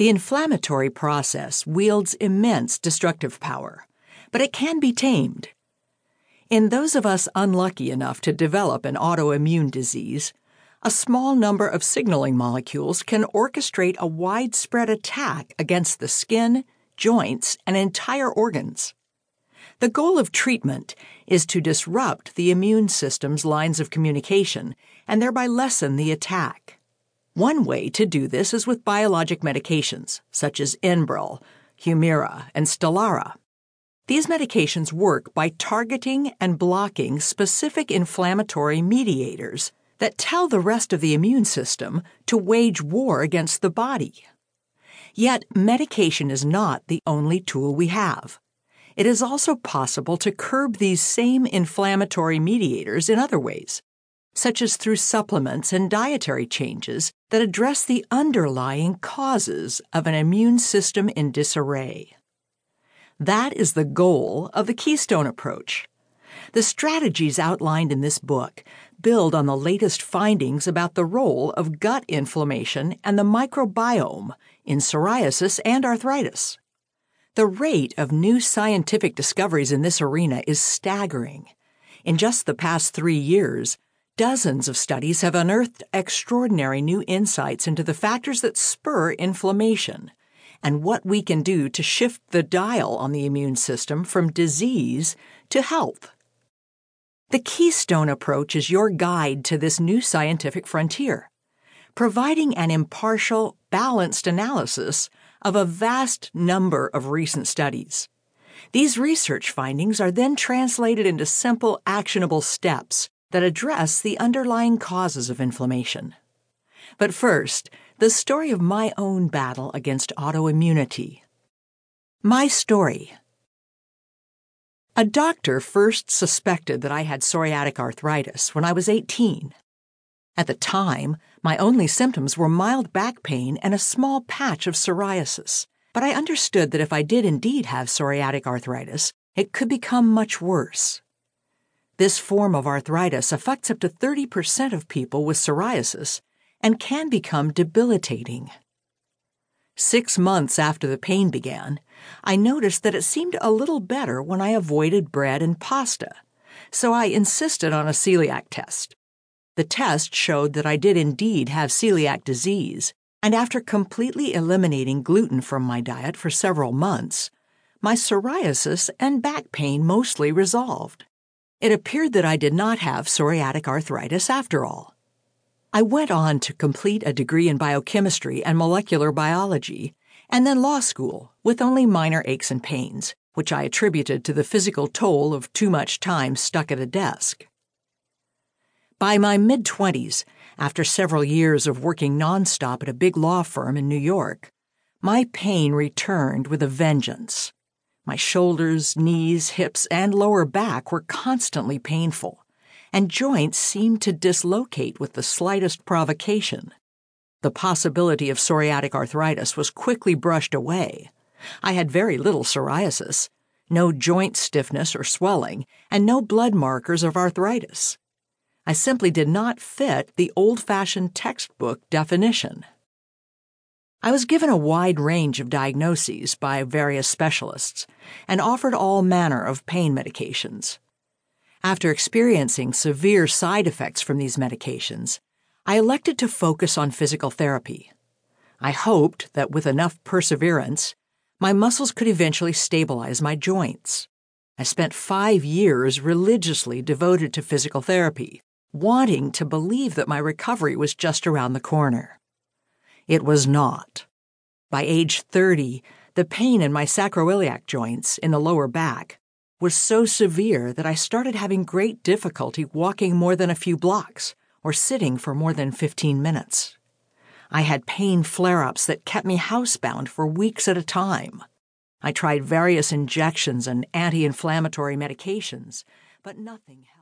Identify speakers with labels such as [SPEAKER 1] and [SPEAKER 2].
[SPEAKER 1] The inflammatory process wields immense destructive power, but it can be tamed. In those of us unlucky enough to develop an autoimmune disease, a small number of signaling molecules can orchestrate a widespread attack against the skin, joints, and entire organs. The goal of treatment is to disrupt the immune system's lines of communication and thereby lessen the attack. One way to do this is with biologic medications, such as Enbrel, Humira, and Stelara. These medications work by targeting and blocking specific inflammatory mediators that tell the rest of the immune system to wage war against the body. Yet, medication is not the only tool we have. It is also possible to curb these same inflammatory mediators in other ways, such as through supplements and dietary changes that address the underlying causes of an immune system in disarray. That is the goal of the Keystone approach. The strategies outlined in this book build on the latest findings about the role of gut inflammation and the microbiome in psoriasis and arthritis. The rate of new scientific discoveries in this arena is staggering. In just the past three years, dozens of studies have unearthed extraordinary new insights into the factors that spur inflammation and what we can do to shift the dial on the immune system from disease to health. The Keystone approach is your guide to this new scientific frontier, providing an impartial, balanced analysis of a vast number of recent studies. These research findings are then translated into simple, actionable steps that address the underlying causes of inflammation. But first, the story of my own battle against autoimmunity. My story. A doctor first suspected that I had psoriatic arthritis when I was 18. At the time, my only symptoms were mild back pain and a small patch of psoriasis, but I understood that if I did indeed have psoriatic arthritis, it could become much worse. This form of arthritis affects up to 30% of people with psoriasis and can become debilitating. Six months after the pain began, I noticed that it seemed a little better when I avoided bread and pasta, so I insisted on a celiac test. The test showed that I did indeed have celiac disease, and after completely eliminating gluten from my diet for several months, my psoriasis and back pain mostly resolved. It appeared that I did not have psoriatic arthritis after all. I went on to complete a degree in biochemistry and molecular biology, and then law school with only minor aches and pains, which I attributed to the physical toll of too much time stuck at a desk. By my mid 20s, after several years of working nonstop at a big law firm in New York, my pain returned with a vengeance. My shoulders, knees, hips, and lower back were constantly painful and joints seemed to dislocate with the slightest provocation. The possibility of psoriatic arthritis was quickly brushed away. I had very little psoriasis, no joint stiffness or swelling, and no blood markers of arthritis. I simply did not fit the old fashioned textbook definition. I was given a wide range of diagnoses by various specialists and offered all manner of pain medications. After experiencing severe side effects from these medications, I elected to focus on physical therapy. I hoped that with enough perseverance, my muscles could eventually stabilize my joints. I spent five years religiously devoted to physical therapy, wanting to believe that my recovery was just around the corner. It was not. By age 30, the pain in my sacroiliac joints in the lower back was so severe that I started having great difficulty walking more than a few blocks or sitting for more than 15 minutes. I had pain flare ups that kept me housebound for weeks at a time. I tried various injections and anti inflammatory medications, but nothing helped.